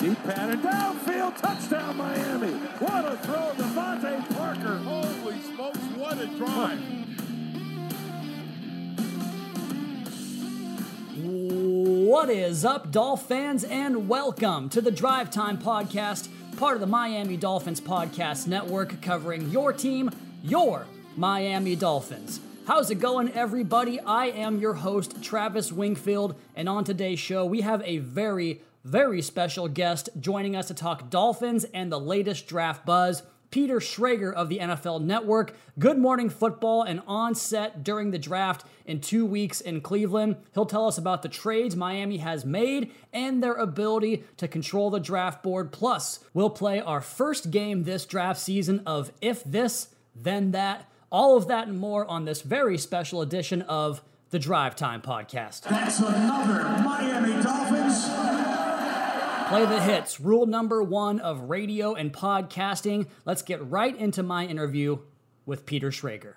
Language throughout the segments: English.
Deep pattern, downfield, touchdown Miami. What a throw, DeVante Parker. Holy smokes, what a drive. What is up, Dolph fans, and welcome to the Drive Time Podcast, part of the Miami Dolphins Podcast Network, covering your team, your Miami Dolphins. How's it going, everybody? I am your host, Travis Wingfield, and on today's show, we have a very, very special guest joining us to talk Dolphins and the latest draft buzz. Peter Schrager of the NFL Network. Good morning football and on set during the draft in two weeks in Cleveland. He'll tell us about the trades Miami has made and their ability to control the draft board. Plus, we'll play our first game this draft season of If This, Then That. All of that and more on this very special edition of the Drive Time Podcast. That's another Miami Dolphins. Play the hits, rule number one of radio and podcasting. Let's get right into my interview with Peter Schrager.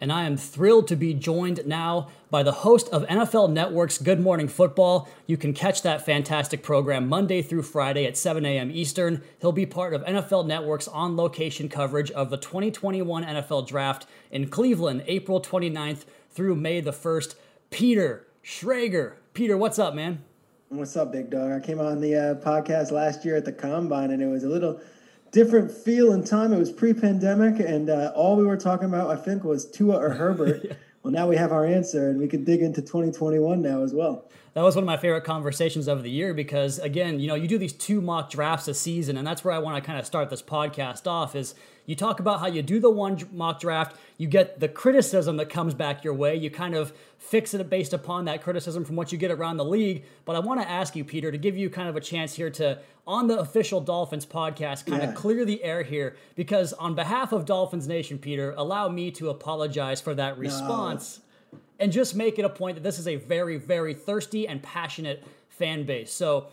And I am thrilled to be joined now by the host of NFL Network's Good Morning Football. You can catch that fantastic program Monday through Friday at 7 a.m. Eastern. He'll be part of NFL Network's on location coverage of the 2021 NFL Draft in Cleveland, April 29th through May the 1st. Peter Schrager. Peter, what's up, man? What's up, big dog? I came on the uh, podcast last year at the combine, and it was a little different feel and time. It was pre-pandemic, and uh, all we were talking about, I think, was Tua or Herbert. Well, now we have our answer, and we can dig into 2021 now as well. That was one of my favorite conversations of the year because, again, you know, you do these two mock drafts a season, and that's where I want to kind of start this podcast off. Is you talk about how you do the one mock draft, you get the criticism that comes back your way, you kind of fix it based upon that criticism from what you get around the league. But I want to ask you, Peter, to give you kind of a chance here to, on the official Dolphins podcast, kind Yeah. of clear the air here, because on behalf of Dolphins Nation, Peter, allow me to apologize for that response and just make it a point that this is a very, very thirsty and passionate fan base. So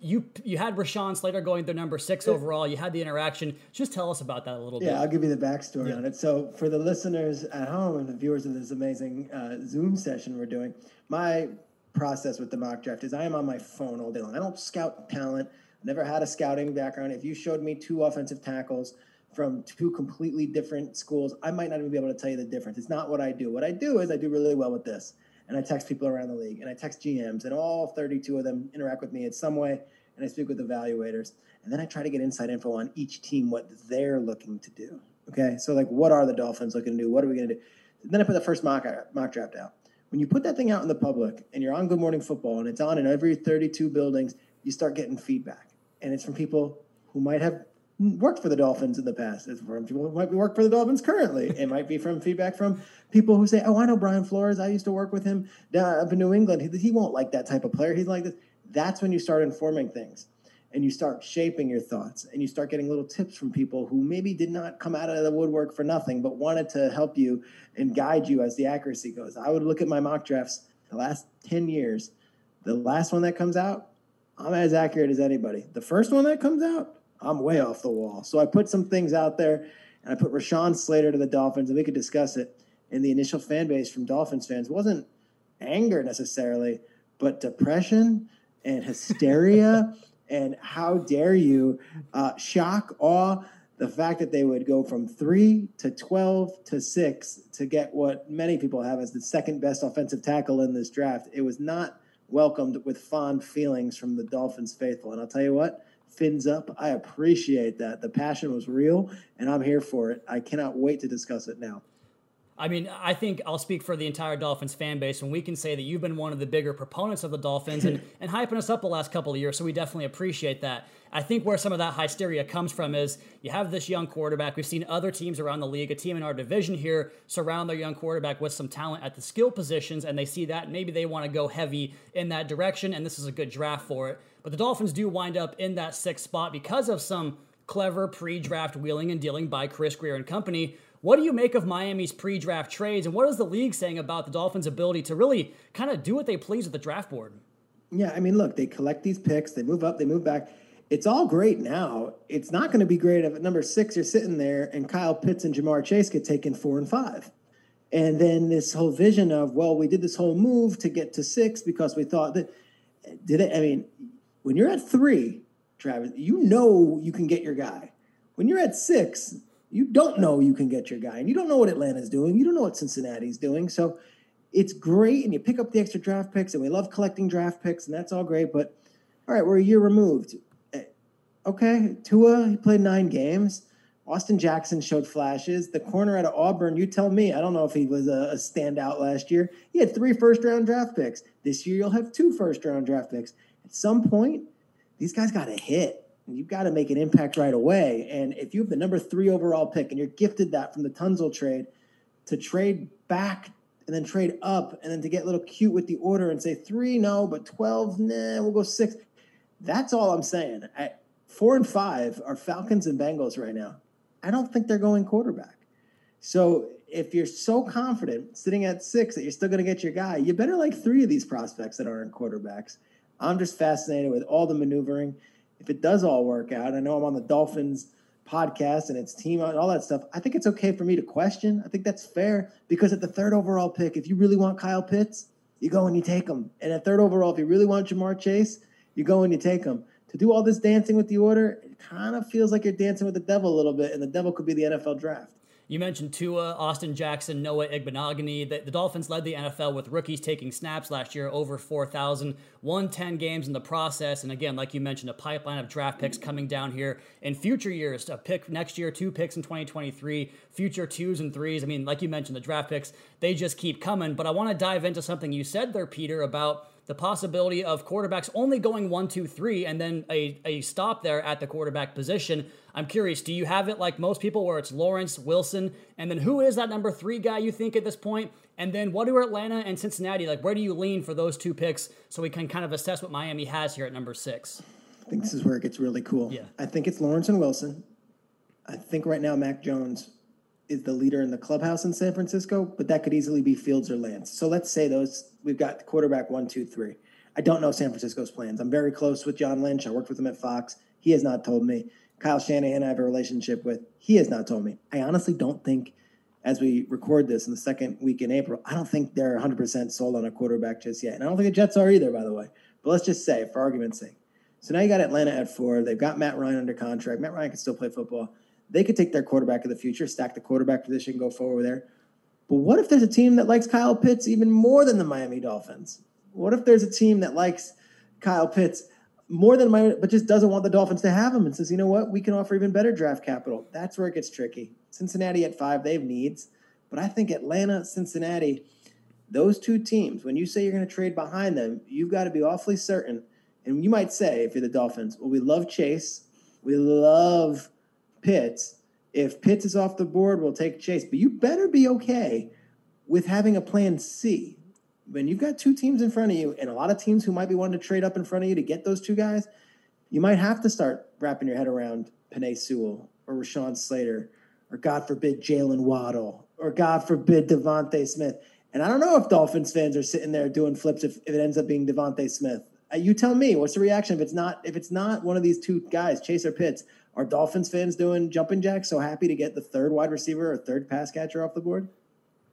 you you had Rashawn Slater going to number six overall. You had the interaction. Just tell us about that a little bit. Yeah, I'll give you the backstory on it. So, for the listeners at home and the viewers of this amazing uh, Zoom session we're doing, my process with the mock draft is I am on my phone all day long. I don't scout talent. Never had a scouting background. If you showed me two offensive tackles from two completely different schools, I might not even be able to tell you the difference. It's not what I do. What I do is I do really well with this. And I text people around the league and I text GMs, and all 32 of them interact with me in some way. And I speak with evaluators. And then I try to get inside info on each team, what they're looking to do. Okay. So, like, what are the Dolphins looking to do? What are we going to do? Then I put the first mock, mock draft out. When you put that thing out in the public and you're on Good Morning Football and it's on in every 32 buildings, you start getting feedback. And it's from people who might have worked for the Dolphins in the past. It's from people who might be work for the Dolphins currently. It might be from feedback from people who say, "Oh, I know Brian Flores. I used to work with him down up in New England. He, he won't like that type of player. He's like this." That's when you start informing things, and you start shaping your thoughts, and you start getting little tips from people who maybe did not come out of the woodwork for nothing, but wanted to help you and guide you as the accuracy goes. I would look at my mock drafts the last ten years. The last one that comes out, I'm as accurate as anybody. The first one that comes out, I'm way off the wall. So I put some things out there, and I put Rashawn Slater to the Dolphins, and we could discuss it. And the initial fan base from Dolphins fans wasn't anger necessarily, but depression and hysteria and how dare you uh, shock, awe, the fact that they would go from three to 12 to six to get what many people have as the second best offensive tackle in this draft. It was not welcomed with fond feelings from the Dolphins faithful. And I'll tell you what, fins up. I appreciate that. The passion was real, and I'm here for it. I cannot wait to discuss it now. I mean, I think I'll speak for the entire Dolphins fan base when we can say that you've been one of the bigger proponents of the Dolphins and, and hyping us up the last couple of years. So we definitely appreciate that. I think where some of that hysteria comes from is you have this young quarterback. We've seen other teams around the league, a team in our division here, surround their young quarterback with some talent at the skill positions, and they see that. Maybe they want to go heavy in that direction, and this is a good draft for it. But the Dolphins do wind up in that sixth spot because of some clever pre-draft wheeling and dealing by Chris Grier and company. What do you make of Miami's pre-draft trades, and what is the league saying about the Dolphins' ability to really kind of do what they please with the draft board? Yeah, I mean, look, they collect these picks, they move up, they move back. It's all great now. It's not going to be great if at number six you're sitting there and Kyle Pitts and Ja'Marr Chase get taken four and five. And then this whole vision of, well, we did this whole move to get to six because we thought that did it. I mean, when you're at three Travis. You know you can get your guy. When you're at six, you don't know you can get your guy, and you don't know what Atlanta's doing. You don't know what Cincinnati's doing. So it's great, and you pick up the extra draft picks, and we love collecting draft picks, and that's all great. But all right, we're a year removed. Eh, Okay, Tua he played nine games. Austin Jackson showed flashes. The corner out of Auburn, you tell me. I don't know if he was a, a standout last year. He had three first round draft picks. This year, you'll have two first round draft picks. Some point, these guys got to hit. You've got to make an impact right away. And if you have the number three overall pick and you're gifted that from the Tunsil trade to trade back and then trade up and then to get a little cute with the order and say three, no, but 12, nah, we'll go six. That's all I'm saying. Four and five are Falcons and Bengals right now. I don't think they're going quarterback. So if you're so confident sitting at six that you're still going to get your guy, you better like three of these prospects that aren't quarterbacks. I'm just fascinated with all the maneuvering. If it does all work out, I know I'm on the Dolphins podcast and its team and all that stuff. I think it's okay for me to question. I think that's fair because at the third overall pick, if you really want Kyle Pitts, you go and you take him. And at third overall, if you really want Ja'Marr Chase, you go and you take him. To do all this dancing with the order, it kind of feels like you're dancing with the devil a little bit, and the devil could be the NFL draft. You mentioned Tua, Austin Jackson, Noah Igbinoghene. The, the Dolphins led the NFL with rookies taking snaps last year, over 4,000, won 10 games in the process. And again, like you mentioned, a pipeline of draft picks coming down here in future years. A pick next year, two picks in 2023, future twos and threes. I mean, like you mentioned, the draft picks, they just keep coming. But I want to dive into something you said there, Peter, about the possibility of quarterbacks only going one, two, three, and then a, a stop there at the quarterback position. I'm curious, do you have it like most people where it's Lawrence, Wilson, and then who is that number three guy you think at this point? And then what do Atlanta and Cincinnati like? Where do you lean for those two picks so we can kind of assess what Miami has here at number six? I think this is where it gets really cool. Yeah. I think it's Lawrence and Wilson. I think right now Mac Jones is the leader in the clubhouse in San Francisco, but that could easily be Fields or Lance. So let's say those we've got quarterback one, two, three. I don't know San Francisco's plans. I'm very close with John Lynch. I worked with him at Fox. He has not told me. Kyle Shanahan, I have a relationship with. He has not told me. I honestly don't think, as we record this in the second week in April, I don't think they're 100% sold on a quarterback just yet. And I don't think the Jets are either, by the way. But let's just say, for argument's sake. So now you got Atlanta at four. They've got Matt Ryan under contract. Matt Ryan can still play football. They could take their quarterback of the future, stack the quarterback position, go forward there. But what if there's a team that likes Kyle Pitts even more than the Miami Dolphins? What if there's a team that likes Kyle Pitts more than my, but just doesn't want the Dolphins to have him and says, you know what, we can offer even better draft capital? That's where it gets tricky. Cincinnati at five, they have needs. But I think Atlanta, Cincinnati, those two teams, when you say you're going to trade behind them, you've got to be awfully certain. And you might say, if you're the Dolphins, well, we love Chase, we love Pitts. If Pitts is off the board, we'll take Chase. But you better be okay with having a plan C. When you've got two teams in front of you and a lot of teams who might be wanting to trade up in front of you to get those two guys, you might have to start wrapping your head around Penei Sewell or Rashawn Slater or God forbid Jaylen Waddle or God forbid DeVonta Smith. And I don't know if Dolphins fans are sitting there doing flips if, if it ends up being DeVonta Smith. Uh, you tell me what's the reaction if it's not if it's not one of these two guys, Chase or Pitts. Are Dolphins fans doing jumping jacks so happy to get the third wide receiver or third pass catcher off the board?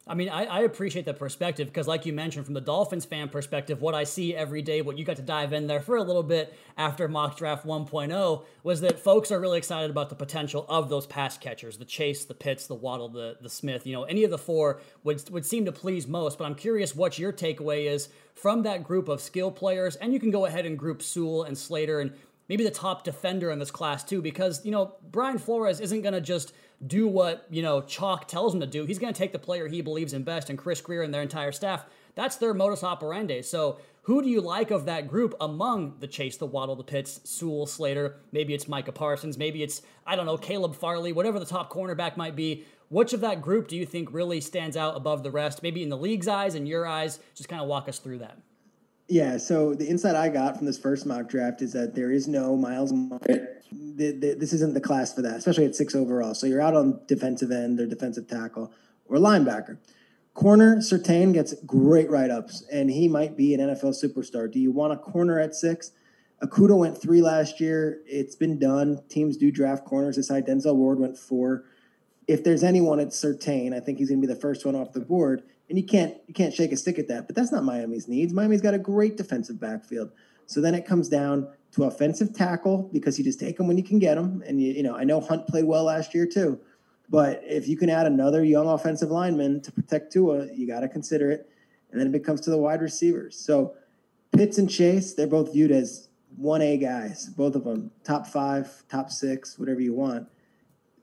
I mean, I, I appreciate that perspective because, like you mentioned, from the Dolphins fan perspective, what I see every day, what you got to dive in there for a little bit after mock draft 1.0 was that folks are really excited about the potential of those pass catchers the Chase, the Pitts, the Waddle, the, the Smith. You know, any of the four would, would seem to please most. But I'm curious what your takeaway is from that group of skill players. And you can go ahead and group Sewell and Slater and maybe the top defender in this class too, because you know Brian Flores isn't going to just do what you know Chalk tells him to do. He's going to take the player he believes in best, and Chris Grier and their entire staff. That's their modus operandi. So, who do you like of that group among the Chase, the Waddle, the Pitts, Sewell, Slater? Maybe it's Micah Parsons. Maybe it's I don't know Caleb Farley. Whatever the top cornerback might be. Which of that group do you think really stands out above the rest? Maybe in the league's eyes, in your eyes. Just kind of walk us through that. Yeah, so the insight I got from this first mock draft is that there is no Miles this isn't the class for that, especially at six overall. So you're out on defensive end or defensive tackle or linebacker. Corner, Surtain gets great write ups, and he might be an NFL superstar. Do you want a corner at six? Okudah went three last year. It's been done. Teams do draft corners. This high Denzel Ward went four. If there's anyone, it's Surtain. I think he's going to be the first one off the board and you can't you can't shake a stick at that. But that's not Miami's needs. Miami's got a great defensive backfield. So then it comes down to offensive tackle because you just take them when you can get them. And you, you know, I know Hunt played well last year too, but if you can add another young offensive lineman to protect Tua, you got to consider it. And then it becomes to the wide receivers. So Pitts and Chase, they're both viewed as one A guys, both of them, top five, top six, whatever you want.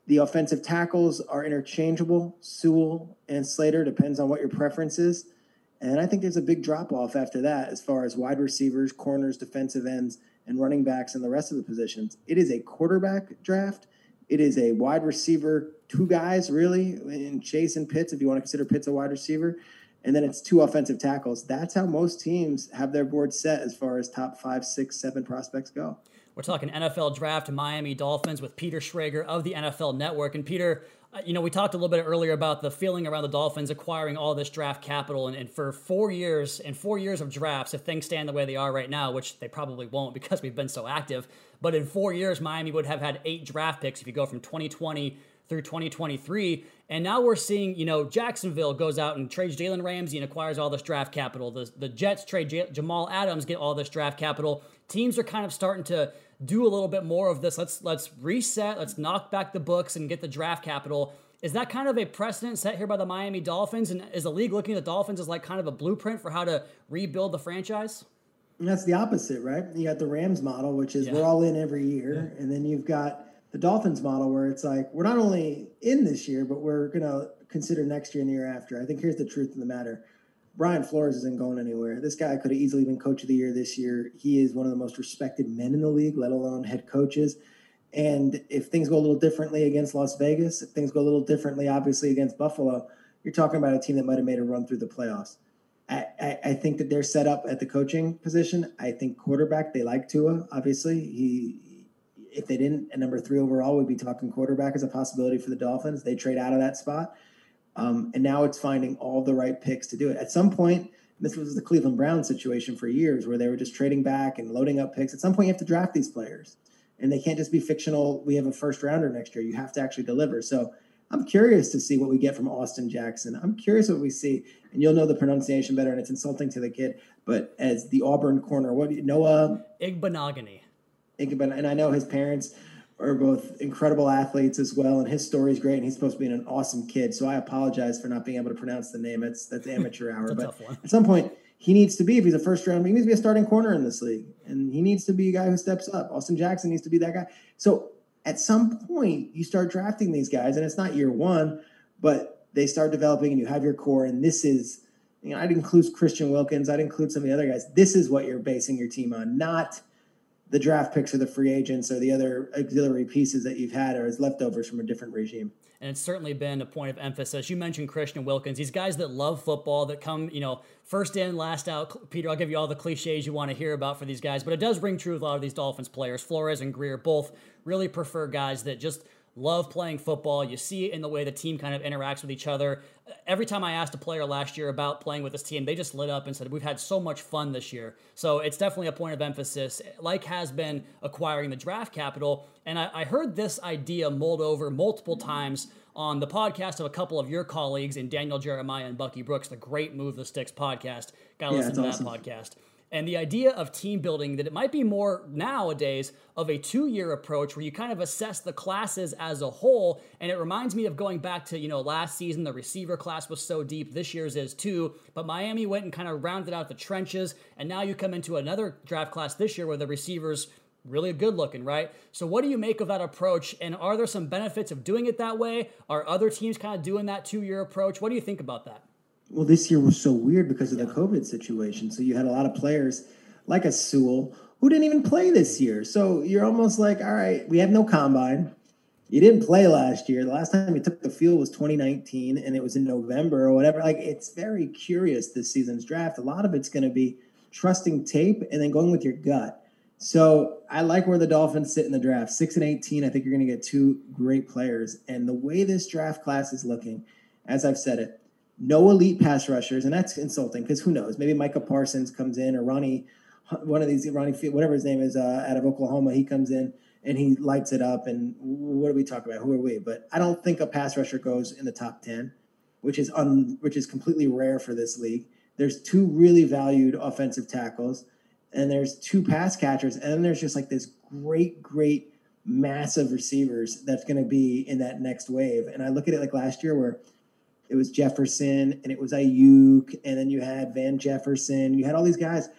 The offensive tackles are interchangeable. Sewell and Slater depends on what your preference is. And I think there's a big drop off after that as far as wide receivers, corners, defensive ends, and running backs and the rest of the positions. It is a quarterback draft. It is a wide receiver, two guys really, in Chase and Pitts, if you want to consider Pitts a wide receiver. And then it's two offensive tackles. That's how most teams have their board set as far as top five, six, seven prospects go. We're talking NFL draft Miami Dolphins with Peter Schrager of the NFL Network. And Peter, uh, you know, we talked a little bit earlier about the feeling around the Dolphins acquiring all this draft capital. And, and for four years, and four years of drafts, if things stand the way they are right now, which they probably won't because we've been so active, but in four years, Miami would have had eight draft picks if you go from 2020 through 2023. And now we're seeing, you know, Jacksonville goes out and trades Jalen Ramsey and acquires all this draft capital. The, the Jets trade J- Jamal Adams, get all this draft capital. Teams are kind of starting to do a little bit more of this. Let's let's reset. Let's knock back the books and get the draft capital. Is that kind of a precedent set here by the Miami Dolphins? And is the league looking at the Dolphins as like kind of a blueprint for how to rebuild the franchise? And that's the opposite, right? You got the Rams model, which is yeah. we're all in every year, yeah. and then you've got the Dolphins model where it's like we're not only in this year, but we're gonna consider next year and the year after. I think here's the truth of the matter. Brian Flores isn't going anywhere. This guy could have easily been coach of the year this year. He is one of the most respected men in the league, let alone head coaches. And if things go a little differently against Las Vegas, if things go a little differently, obviously against Buffalo, you're talking about a team that might have made a run through the playoffs. I, I, I think that they're set up at the coaching position. I think quarterback, they like Tua, obviously. He if they didn't, at number three overall, we'd be talking quarterback as a possibility for the Dolphins. They trade out of that spot. Um, and now it's finding all the right picks to do it. At some point, this was the Cleveland Browns situation for years where they were just trading back and loading up picks. At some point, you have to draft these players, and they can't just be fictional. We have a first rounder next year. You have to actually deliver. So I'm curious to see what we get from Austin Jackson. I'm curious what we see, and you'll know the pronunciation better, and it's insulting to the kid. But as the Auburn corner, what do you, Noah Igbinoghene. Igbinoghene, and I know his parents are both incredible athletes as well, and his story is great. And he's supposed to be an awesome kid. So I apologize for not being able to pronounce the name. It's that's amateur hour. but at some point, he needs to be if he's a first round. He needs to be a starting corner in this league, and he needs to be a guy who steps up. Austin Jackson needs to be that guy. So at some point, you start drafting these guys, and it's not year one, but they start developing, and you have your core. And this is, you know, I'd include Christian Wilkins. I'd include some of the other guys. This is what you're basing your team on, not the draft picks or the free agents or the other auxiliary pieces that you've had or as leftovers from a different regime. And it's certainly been a point of emphasis. You mentioned Christian Wilkins, these guys that love football, that come, you know, first in, last out. Peter, I'll give you all the cliches you want to hear about for these guys, but it does ring true with a lot of these Dolphins players. Flores and Grier both really prefer guys that just – love playing football. You see it in the way the team kind of interacts with each other. Every time I asked a player last year about playing with this team, they just lit up and said, We've had so much fun this year. So it's definitely a point of emphasis, like has been acquiring the draft capital. And I, I heard this idea mulled over multiple times on the podcast of a couple of your colleagues in Daniel Jeremiah and Bucky Brooks, the Great Move the Sticks podcast. Gotta yeah, listen to awesome. that podcast and the idea of team building that it might be more nowadays of a two-year approach where you kind of assess the classes as a whole and it reminds me of going back to you know last season the receiver class was so deep this year's is too but miami went and kind of rounded out the trenches and now you come into another draft class this year where the receivers really good looking, right? So, what do you make of that approach? And are there some benefits of doing it that way? Are other teams kind of doing that two year approach? What do you think about that? Well, this year was so weird because of the COVID situation. So you had a lot of players like a Sewell who didn't even play this year. So you're almost like, all right, we have no combine. You didn't play last year. The last time you took the field was 2019 and it was in November or whatever. Like it's very curious this season's draft. A lot of it's going to be trusting tape and then going with your gut. So I like where the Dolphins sit in the draft. Six and 18, I think you're going to get two great players. And the way this draft class is looking, as I've said it, no elite pass rushers, and that's insulting because who knows? Maybe Micah Parsons comes in or Ronnie, one of these Ronnie, whatever his name is, uh, out of Oklahoma, he comes in and he lights it up. And what do we talk about? Who are we? But I don't think a pass rusher goes in the top ten, which is un, which is completely rare for this league. There's two really valued offensive tackles, and there's two pass catchers, and then there's just like this great, great, massive receivers that's going to be in that next wave. And I look at it like last year where it was Jefferson and it was Aiyuk, and then you had Van Jefferson. You had all these guys.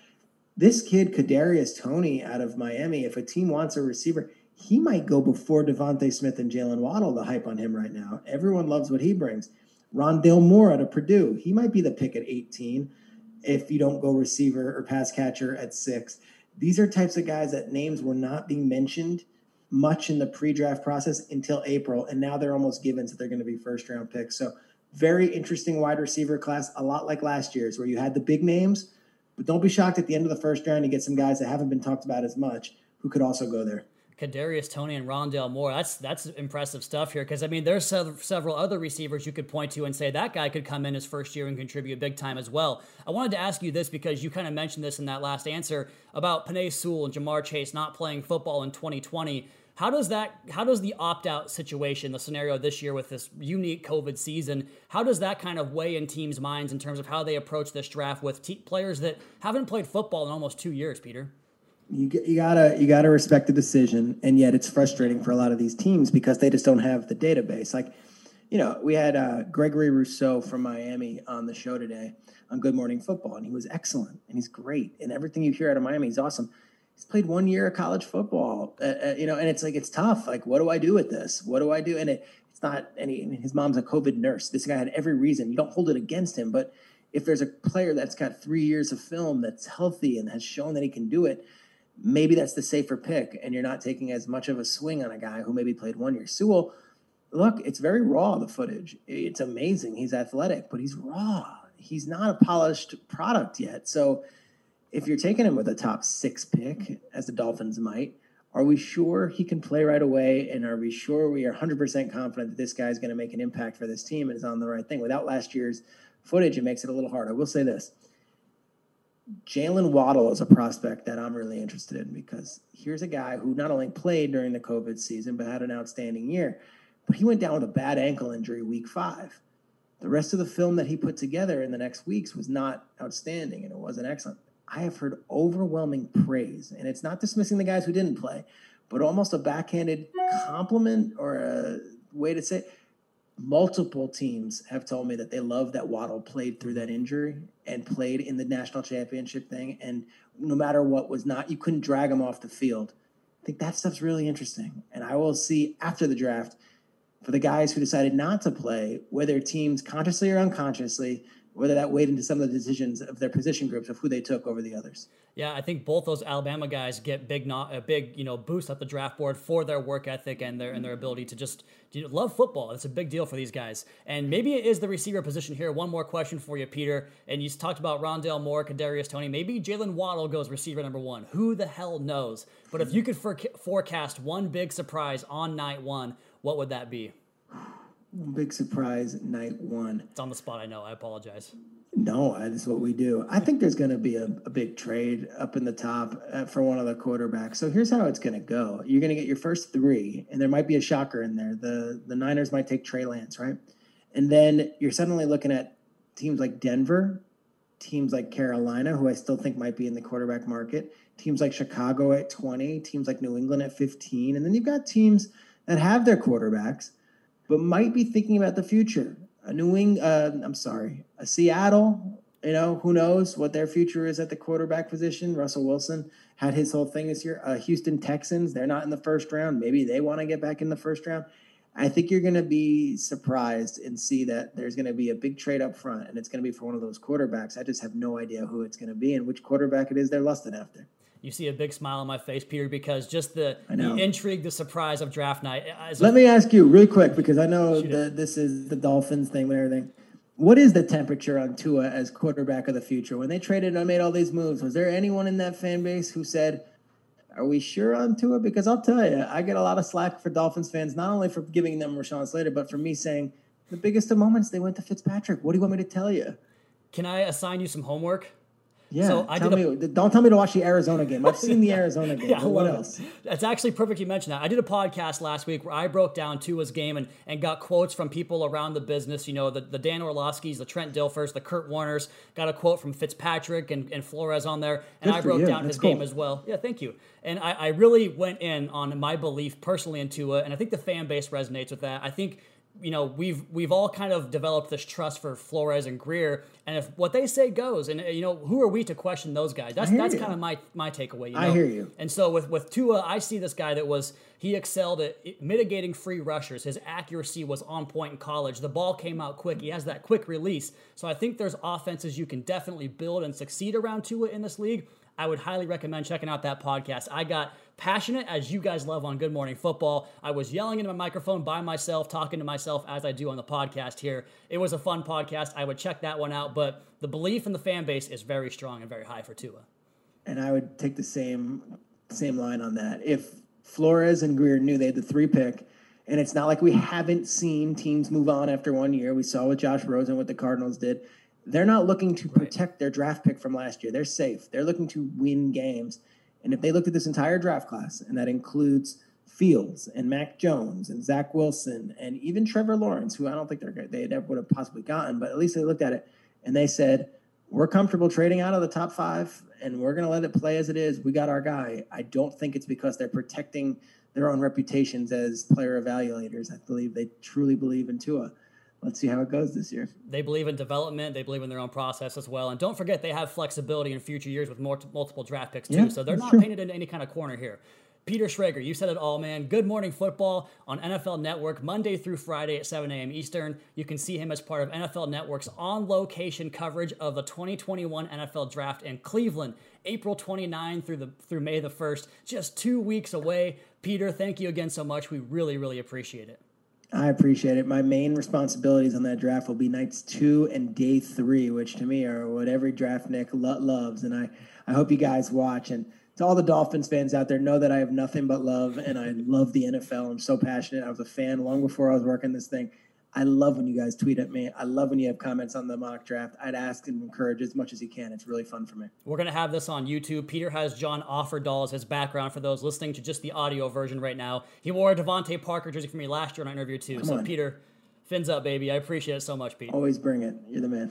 This kid, Kadarius Toney, out of Miami, if a team wants a receiver, he might go before DeVonta Smith and Jaylen Waddle. The hype on him right now. Everyone loves what he brings. Rondale Moore out of Purdue, he might be the pick at 18 if you don't go receiver or pass catcher at six. These are types of guys that names were not being mentioned much in the pre-draft process until April, and now they're almost given that they're going to be first round picks. So very interesting wide receiver class, a lot like last year's, where you had the big names, but don't be shocked at the end of the first round you get some guys that haven't been talked about as much who could also go there. Kadarius Toney and Rondale Moore. That's that's impressive stuff here because I mean there's several other receivers you could point to and say that guy could come in his first year and contribute big time as well. I wanted to ask you this because you kind of mentioned this in that last answer about Penei Sewell and Ja'Marr Chase not playing football in 2020. How does that how does the opt-out situation, the scenario this year with this unique COVID season, how does that kind of weigh in teams' minds in terms of how they approach this draft with te- players that haven't played football in almost 2 years, Peter? You, you gotta you gotta respect the decision, and yet it's frustrating for a lot of these teams because they just don't have the database. Like, you know, we had uh, Gregory Rousseau from Miami on the show today on Good Morning Football, and he was excellent and he's great, and everything you hear out of Miami, he's awesome he's played one year of college football, uh, uh, you know, and it's like it's tough. Like, what do I do with this? What do I do? And it, it's not any. I mean, his mom's a COVID nurse. This guy had every reason. You don't hold it against him, but if there's a player that's got three years of film that's healthy and has shown that he can do it, maybe that's the safer pick, and you're not taking as much of a swing on a guy who maybe played one year. Sewell, look, it's very raw. The footage, it's amazing. He's athletic, but he's raw. He's not a polished product yet. So if you're taking him with a top six pick, as the Dolphins might, are we sure he can play right away? And are we sure we are 100% confident that this guy is going to make an impact for this team and is on the right thing? Without last year's footage, it makes it a little hard. I will say this Jaylen Waddle is a prospect that I'm really interested in because here's a guy who not only played during the COVID season, but had an outstanding year. But he went down with a bad ankle injury week five. The rest of the film that he put together in the next weeks was not outstanding and it wasn't excellent. I have heard overwhelming praise, and it's not dismissing the guys who didn't play, but almost a backhanded compliment or a way to say. It. Multiple teams have told me that they love that Waddle played through that injury and played in the national championship thing, and no matter what was not, you couldn't drag him off the field. I think that stuff's really interesting, and I will see after the draft for the guys who decided not to play, whether teams consciously or unconsciously whether that weighed into some of the decisions of their position groups of who they took over the others. Yeah, I think both those Alabama guys get big, not a big, you know, boost at the draft board for their work ethic and their and their ability to just you know, love football. It's a big deal for these guys. And maybe it is the receiver position here. One more question for you, Peter. And you talked about Rondale Moore, Kadarius Toney. Maybe Jaylen Waddle goes receiver number one. Who the hell knows? But if you could for- forecast one big surprise on night one, what would that be? Big surprise, night one. It's on the spot, I know. I apologize. No, that's what we do. I think there's going to be a, a, big trade up in the top uh, for one of the quarterbacks. So here's how it's going to go. You're going to get your first three, and there might be a shocker in there. The the Niners might take Trey Lance, right? And then you're suddenly looking at teams like Denver, teams like Carolina, who I still think might be in the quarterback market, teams like Chicago at 20, teams like New England at 15, and then you've got teams that have their quarterbacks but might be thinking about the future. A New England, uh, I'm sorry, a Seattle. You know, who knows what their future is at the quarterback position? Russell Wilson had his whole thing this year. Uh, Houston Texans, they're not in the first round. Maybe they want to get back in the first round. I think you're going to be surprised and see that there's going to be a big trade up front, and it's going to be for one of those quarterbacks. I just have no idea who it's going to be and which quarterback it is they're lusting after you see a big smile on my face, Peter, because just the, the intrigue, the surprise of draft night. Uh, Let a, me ask you really quick, because I know that this is the Dolphins thing and everything. What is the temperature on Tua as quarterback of the future? When they traded and made all these moves, was there anyone in that fan base who said, are we sure on Tua? Because I'll tell you, I get a lot of slack for Dolphins fans, not only for giving them Rashawn Slater, but for me saying the biggest of moments they went to Fitzpatrick. What do you want me to tell you? Can I assign you some homework? Yeah. So I tell did a, me, don't tell me to watch the Arizona game. I've seen the Arizona game. Yeah, what it. else? That's actually perfect you mentioned that. I did a podcast last week where I broke down Tua's game and, and got quotes from people around the business. You know, the, the Dan Orlovskis, the Trent Dilfers, the Kurt Warners. Got a quote from Fitzpatrick and, and Flores on there. And Good I broke you. down That's his game as well. Yeah, thank you. And I, I really went in on my belief personally in Tua, and I think the fan base resonates with that. I think you know we've we've all kind of developed this trust for Flores and Grier, and if what they say goes, and you know who are we to question those guys? That's that's you. kind of my my takeaway. You I know? hear you. And so with with Tua, I see this guy that was he excelled at mitigating free rushers. His accuracy was on point in college. The ball came out quick. He has that quick release. So I think there's offenses you can definitely build and succeed around Tua in this league. I would highly recommend checking out that podcast. I got passionate as you guys love on Good Morning Football. I was yelling into my microphone by myself, talking to myself as I do on the podcast here. It was a fun podcast. I would check that one out, but the belief in the fan base is very strong and very high for Tua. and I would take the same same line on that. If Flores and Grier knew they had the three pick, and it's not like we haven't seen teams move on after one year. We saw what Josh Rosen, what the Cardinals did. They're not looking to protect their draft pick from last year. They're safe. They're looking to win games. And if they looked at this entire draft class, and that includes Fields and Mac Jones and Zach Wilson and even Trevor Lawrence, who I don't think they're they never would have possibly gotten, but at least they looked at it and they said, we're comfortable trading out of the top five and we're going to let it play as it is. We got our guy. I don't think it's because they're protecting their own reputations as player evaluators. I believe they truly believe in Tua. Let's see how it goes this year. They believe in development. They believe in their own process as well. And don't forget, they have flexibility in future years with more, multiple draft picks, too. Yeah, so they're not true. painted in any kind of corner here. Peter Schrager, you said it all, man. Good Morning Football on NFL Network, Monday through Friday at 7 a.m. Eastern. You can see him as part of NFL Network's on location coverage of the 2021 NFL Draft in Cleveland, April 29 through, the, through May the 1st. Just two weeks away. Peter, thank you again so much. We really, really appreciate it. I appreciate it. My main responsibilities on that draft will be nights two and day three, which to me are what every draftnik lo- loves. And I, I hope you guys watch. And to all the Dolphins fans out there, know that I have nothing but love and I love the NFL. I'm so passionate. I was a fan long before I was working this thing. I love when you guys tweet at me. I love when you have comments on the mock draft. I'd ask and encourage as much as you can. It's really fun for me. We're going to have this on YouTube. Peter has John Offerdahl as his background for those listening to just the audio version right now. He wore a DeVante Parker jersey for me last year in our interview, too. so, on. Peter, fins up, baby. I appreciate it so much, Pete. Always bring it. You're the man.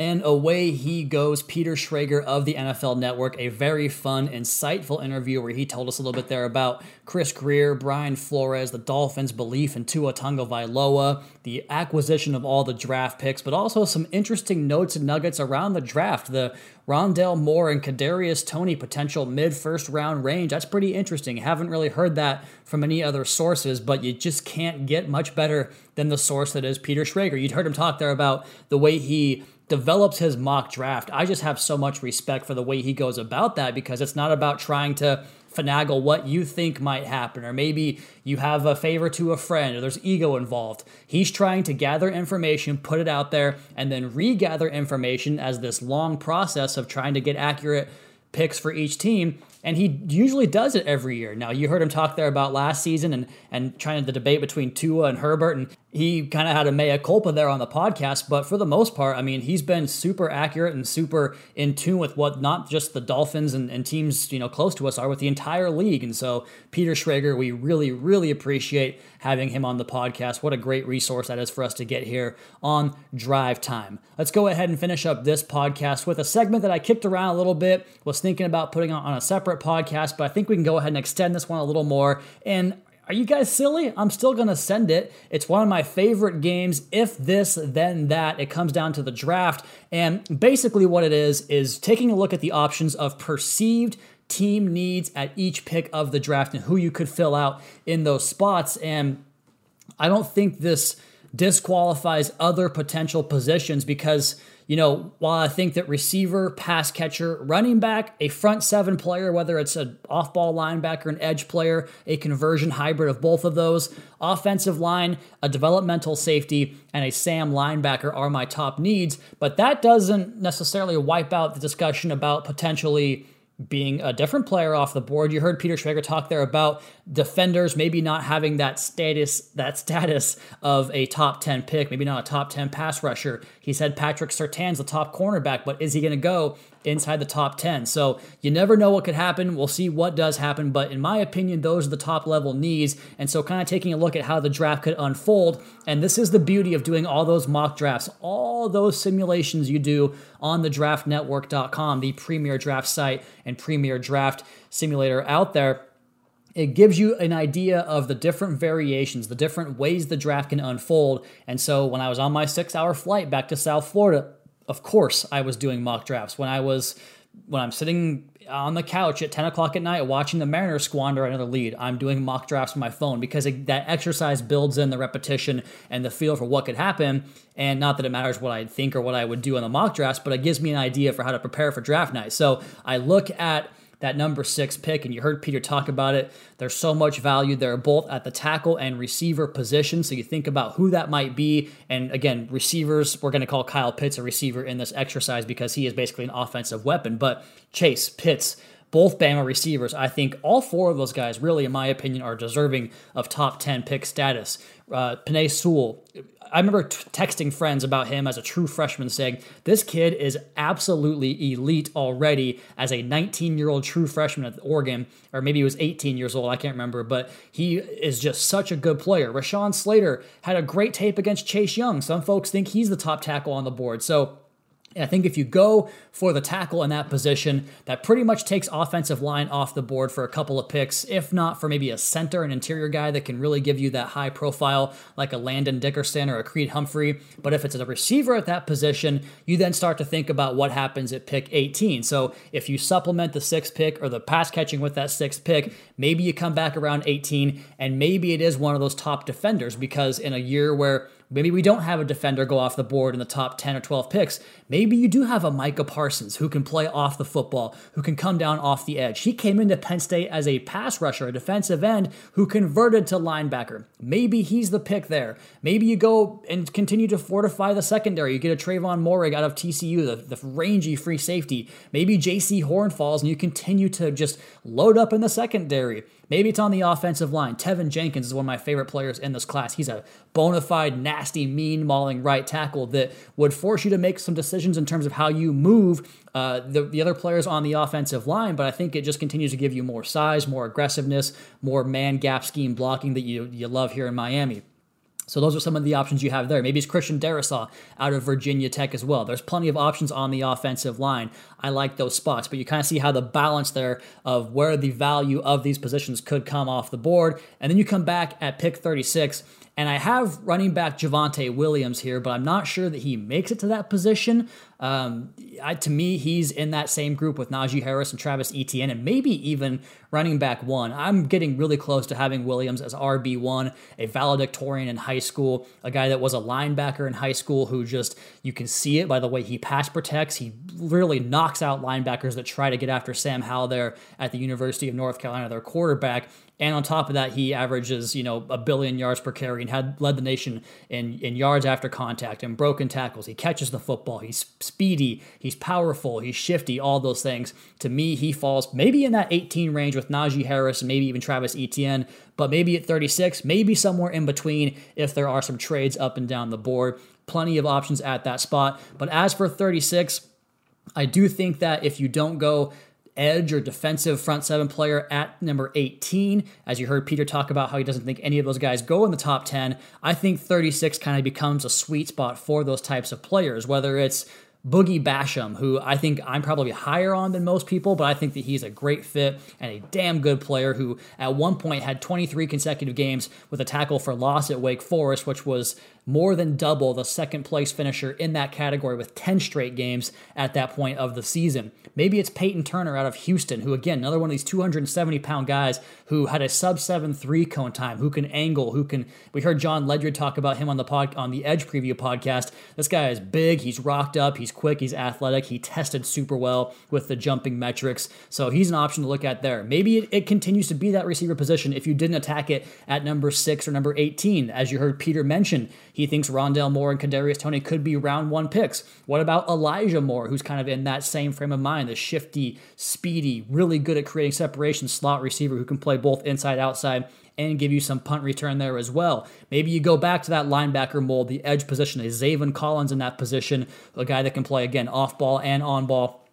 And away he goes, Peter Schrager of the NFL Network. A very fun, insightful interview where he told us a little bit there about Chris Grier, Brian Flores, the Dolphins' belief in Tua Tagovailoa, the acquisition of all the draft picks, but also some interesting notes and nuggets around the draft. The Rondale Moore and Kadarius Toney potential mid first round range. That's pretty interesting. Haven't really heard that from any other sources, but you just can't get much better than the source that is Peter Schrager. You'd heard him talk there about the way he develops his mock draft. I just have so much respect for the way he goes about that because it's not about trying to finagle what you think might happen, or maybe you have a favor to a friend, or there's ego involved. He's trying to gather information, put it out there, and then regather information as this long process of trying to get accurate picks for each team. And he usually does it every year. Now, you heard him talk there about last season and, and trying the debate between Tua and Herbert, and he kind of had a mea culpa there on the podcast. But for the most part, I mean, he's been super accurate and super in tune with what not just the Dolphins and, and teams, you know, close to us are with the entire league. And so, Peter Schrager, we really, really appreciate having him on the podcast. What a great resource that is for us to get here on Drive Time. Let's go ahead and finish up this podcast with a segment that I kicked around a little bit, was thinking about putting on, a separate podcast, but I think we can go ahead and extend this one a little more. And are you guys silly? I'm still going to send it. It's one of my favorite games. If this, then that. It comes down to the draft. And basically, what it is, is taking a look at the options of perceived team needs at each pick of the draft and who you could fill out in those spots. And I don't think this disqualifies other potential positions because, you know, while I think that receiver, pass catcher, running back, a front seven player, whether it's an off ball linebacker, an edge player, a conversion hybrid of both of those, offensive line, a developmental safety, and a Sam linebacker are my top needs. But that doesn't necessarily wipe out the discussion about potentially being a different player off the board. You heard Peter Schrager talk there about defenders maybe not having that status that status of a top 10 pick, maybe not a top 10 pass rusher. He said Patrick Surtain's the top cornerback, but is he going to go inside the top 10. So you never know what could happen. We'll see what does happen. But in my opinion, those are the top level needs. And so, kind of taking a look at how the draft could unfold. And this is the beauty of doing all those mock drafts, all those simulations you do on the draftnetwork.com, the premier draft site and premier draft simulator out there it gives you an idea of the different variations, the different ways the draft can unfold. And so when I was on my six hour flight back to South Florida, of course I was doing mock drafts. When I was when I'm sitting on the couch at 10 o'clock at night watching the Mariners squander another lead, I'm doing mock drafts on my phone because it, that exercise builds in the repetition and the feel for what could happen. And not that it matters what I think or what I would do in the mock drafts, but it gives me an idea for how to prepare for draft night. So I look at that number six pick, and you heard Peter talk about it. There's so much value there, both at the tackle and receiver position. So you think about who that might be. And again, receivers, we're going to call Kyle Pitts a receiver in this exercise because he is basically an offensive weapon. But Chase, Pitts, both Bama receivers, I think all four of those guys, really, in my opinion, are deserving of top 10 pick status. Uh, Penei Sewell, I remember t- texting friends about him as a true freshman saying, This kid is absolutely elite already as a 19 year old true freshman at Oregon, or maybe he was 18 years old, I can't remember, but he is just such a good player. Rashawn Slater had a great tape against Chase Young. Some folks think he's the top tackle on the board. So, I think if you go for the tackle in that position, that pretty much takes offensive line off the board for a couple of picks, if not for maybe a center, an interior guy that can really give you that high profile, like a Landon Dickerson or a Creed Humphrey. But if it's a receiver at that position, you then start to think about what happens at pick 18. So if you supplement the sixth pick or the pass catching with that sixth pick, maybe you come back around 18, and maybe it is one of those top defenders because in a year where Maybe we don't have a defender go off the board in the top 10 or 12 picks. Maybe you do have a Micah Parsons who can play off the football, who can come down off the edge. He came into Penn State as a pass rusher, a defensive end who converted to linebacker. Maybe he's the pick there. Maybe you go and continue to fortify the secondary. You get a Trevon Moehrig out of TCU, the, the rangy free safety. Maybe Jaycee Horn falls and you continue to just load up in the secondary. Maybe it's on the offensive line. Teven Jenkins is one of my favorite players in this class. He's a bona fide, nasty, mean mauling right tackle that would force you to make some decisions in terms of how you move uh, the, the other players on the offensive line, but I think it just continues to give you more size, more aggressiveness, more man gap scheme blocking that you, you love here in Miami. So those are some of the options you have there. Maybe it's Christian Darrisaw out of Virginia Tech as well. There's plenty of options on the offensive line. I like those spots, but you kind of see how the balance there of where the value of these positions could come off the board. And then you come back at pick 36 and I have running back Javonte Williams here, but I'm not sure that he makes it to that position. Um, I, to me, he's in that same group with Najee Harris and Travis Etienne, and maybe even running back one. I'm getting really close to having Williams as RB1, a valedictorian in high school, a guy that was a linebacker in high school who just, you can see it by the way he pass protects. He really knocks out linebackers that try to get after Sam Howell there at the University of North Carolina, their quarterback. And on top of that, he averages, you know, a billion yards per carry and had led the nation in, in yards after contact and broken tackles. He catches the football. He's speedy. He's powerful. He's shifty. All those things. To me, he falls maybe in that 18 range with Najee Harris maybe even Travis Etienne, but maybe at 36, maybe somewhere in between if there are some trades up and down the board. Plenty of options at that spot. But as for 36, I do think that if you don't go edge or defensive front seven player at number 18. As you heard Peter talk about how he doesn't think any of those guys go in the top 10, I think 36 kind of becomes a sweet spot for those types of players, whether it's Boogie Basham, who I think I'm probably higher on than most people, but I think that he's a great fit and a damn good player who at one point had 23 consecutive games with a tackle for loss at Wake Forest, which was more than double the second place finisher in that category with 10 straight games at that point of the season. Maybe it's Peyton Turner out of Houston, who, again, another one of these 270 pound guys who had a sub 7 3 cone time, who can angle, who can. We heard John Ledyard talk about him on the pod, on the Edge preview podcast. This guy is big, he's rocked up, he's quick, he's athletic, he tested super well with the jumping metrics. So he's an option to look at there. Maybe it, it continues to be that receiver position if you didn't attack it at number 6 or number 18. As you heard Peter mention, he thinks Rondale Moore and Kadarius Toney could be round one picks. What about Elijah Moore, who's kind of in that same frame of mind, the shifty, speedy, really good at creating separation slot receiver who can play both inside outside and give you some punt return there as well. Maybe you go back to that linebacker mold, the edge position, a Zaven Collins in that position, a guy that can play again off ball and on ball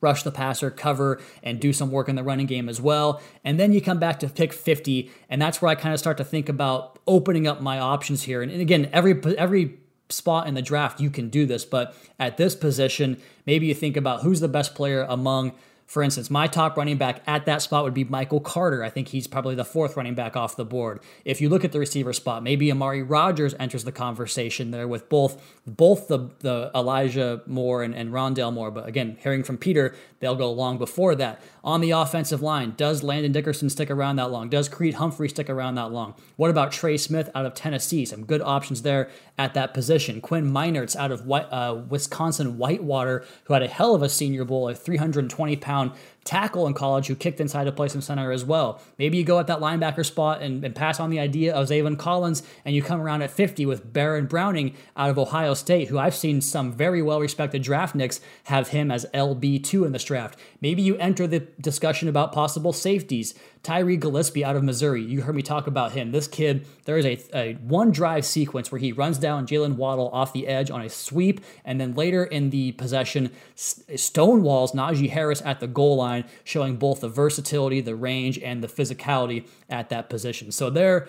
rush the passer, cover, and do some work in the running game as well. And then you come back to pick 50, and that's where I kind of start to think about opening up my options here. And, and again, every every spot in the draft you can do this, but at this position, maybe you think about who's the best player among for instance, my top running back at that spot would be Michael Carter. I think he's probably the fourth running back off the board. If you look at the receiver spot, maybe Amari Rogers enters the conversation there with both both the, the Elijah Moore and, and Rondale Moore. But again, hearing from Peter, they'll go long before that. On the offensive line, does Landon Dickerson stick around that long? Does Creed Humphrey stick around that long? What about Trey Smith out of Tennessee? Some good options there at that position. Quinn Meinerz out of uh, Wisconsin Whitewater, who had a hell of a Senior Bowl, a 320 pound down tackle in college who kicked inside to play some center as well. Maybe you go at that linebacker spot and, and pass on the idea of Zaven Collins and you come around at 50 with Baron Browning out of Ohio State, who I've seen some very well respected draftniks have him as LB2 in this draft. Maybe you enter the discussion about possible safeties. Tyree Gillespie out of Missouri. You heard me talk about him. This kid, there is a, a one drive sequence where he runs down Jaylen Waddle off the edge on a sweep, and then later in the possession, stonewalls Najee Harris at the goal line, showing both the versatility, the range, and the physicality at that position. So there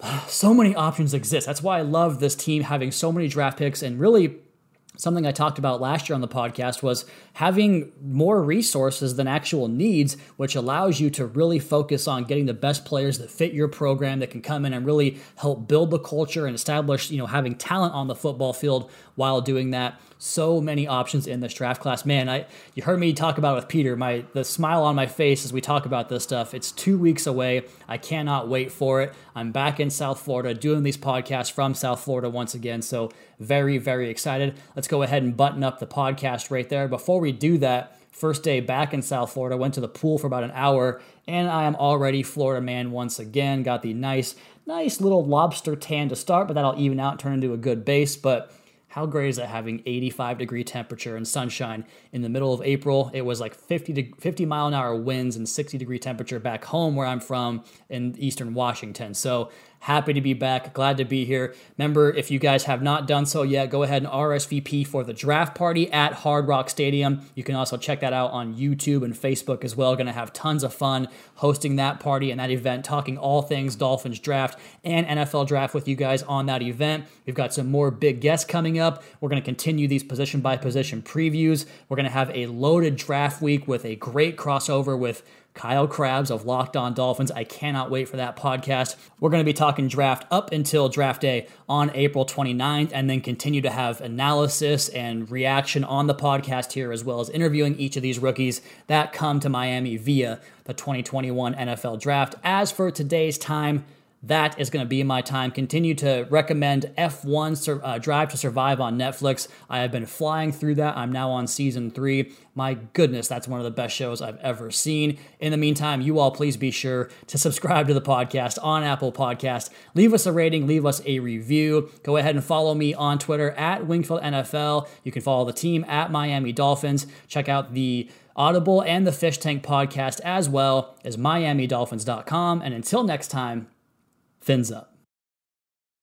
so many options exist. That's why I love this team having so many draft picks and really something I talked about last year on the podcast was having more resources than actual needs, which allows you to really focus on getting the best players that fit your program that can come in and really help build the culture and establish, you know, having talent on the football field while doing that. So many options in this draft class. Man, I you heard me talk about it with Peter. My the smile on my face as we talk about this stuff. It's two weeks away. I cannot wait for it. I'm back in South Florida doing these podcasts from South Florida once again. So very, very excited. Let's go ahead and button up the podcast right there. Before we do that, first day back in South Florida, went to the pool for about an hour, and I am already Florida man once again. Got the nice, nice little lobster tan to start, but that'll even out, turn into a good base. But how great is it having 85 degree temperature and sunshine in the middle of April? It was like 50 to 50 mile an hour winds and 60 degree temperature back home where I'm from in eastern Washington. So Happy to be back. Glad to be here. Remember, if you guys have not done so yet, go ahead and RSVP for the draft party at Hard Rock Stadium. You can also check that out on YouTube and Facebook as well. Going to have tons of fun hosting that party and that event, talking all things Dolphins draft and NFL draft with you guys on that event. We've got some more big guests coming up. We're going to continue these position by position previews. We're going to have a loaded draft week with a great crossover with Kyle Crabbs of Locked On Dolphins. I cannot wait for that podcast. We're going to be talking draft up until draft day on April 29th and then continue to have analysis and reaction on the podcast here, as well as interviewing each of these rookies that come to Miami via the 2021 NFL draft. As for today's time, that is going to be my time. Continue to recommend F1 uh, Drive to Survive on Netflix. I have been flying through that. I'm now on season three. My goodness, that's one of the best shows I've ever seen. In the meantime, you all please be sure to subscribe to the podcast on Apple Podcast. Leave us a rating, leave us a review. Go ahead and follow me on Twitter at Wingfield NFL. You can follow the team at Miami Dolphins. Check out the Audible and the Fish Tank podcast as well as MiamiDolphins.com. And until next time, fins up.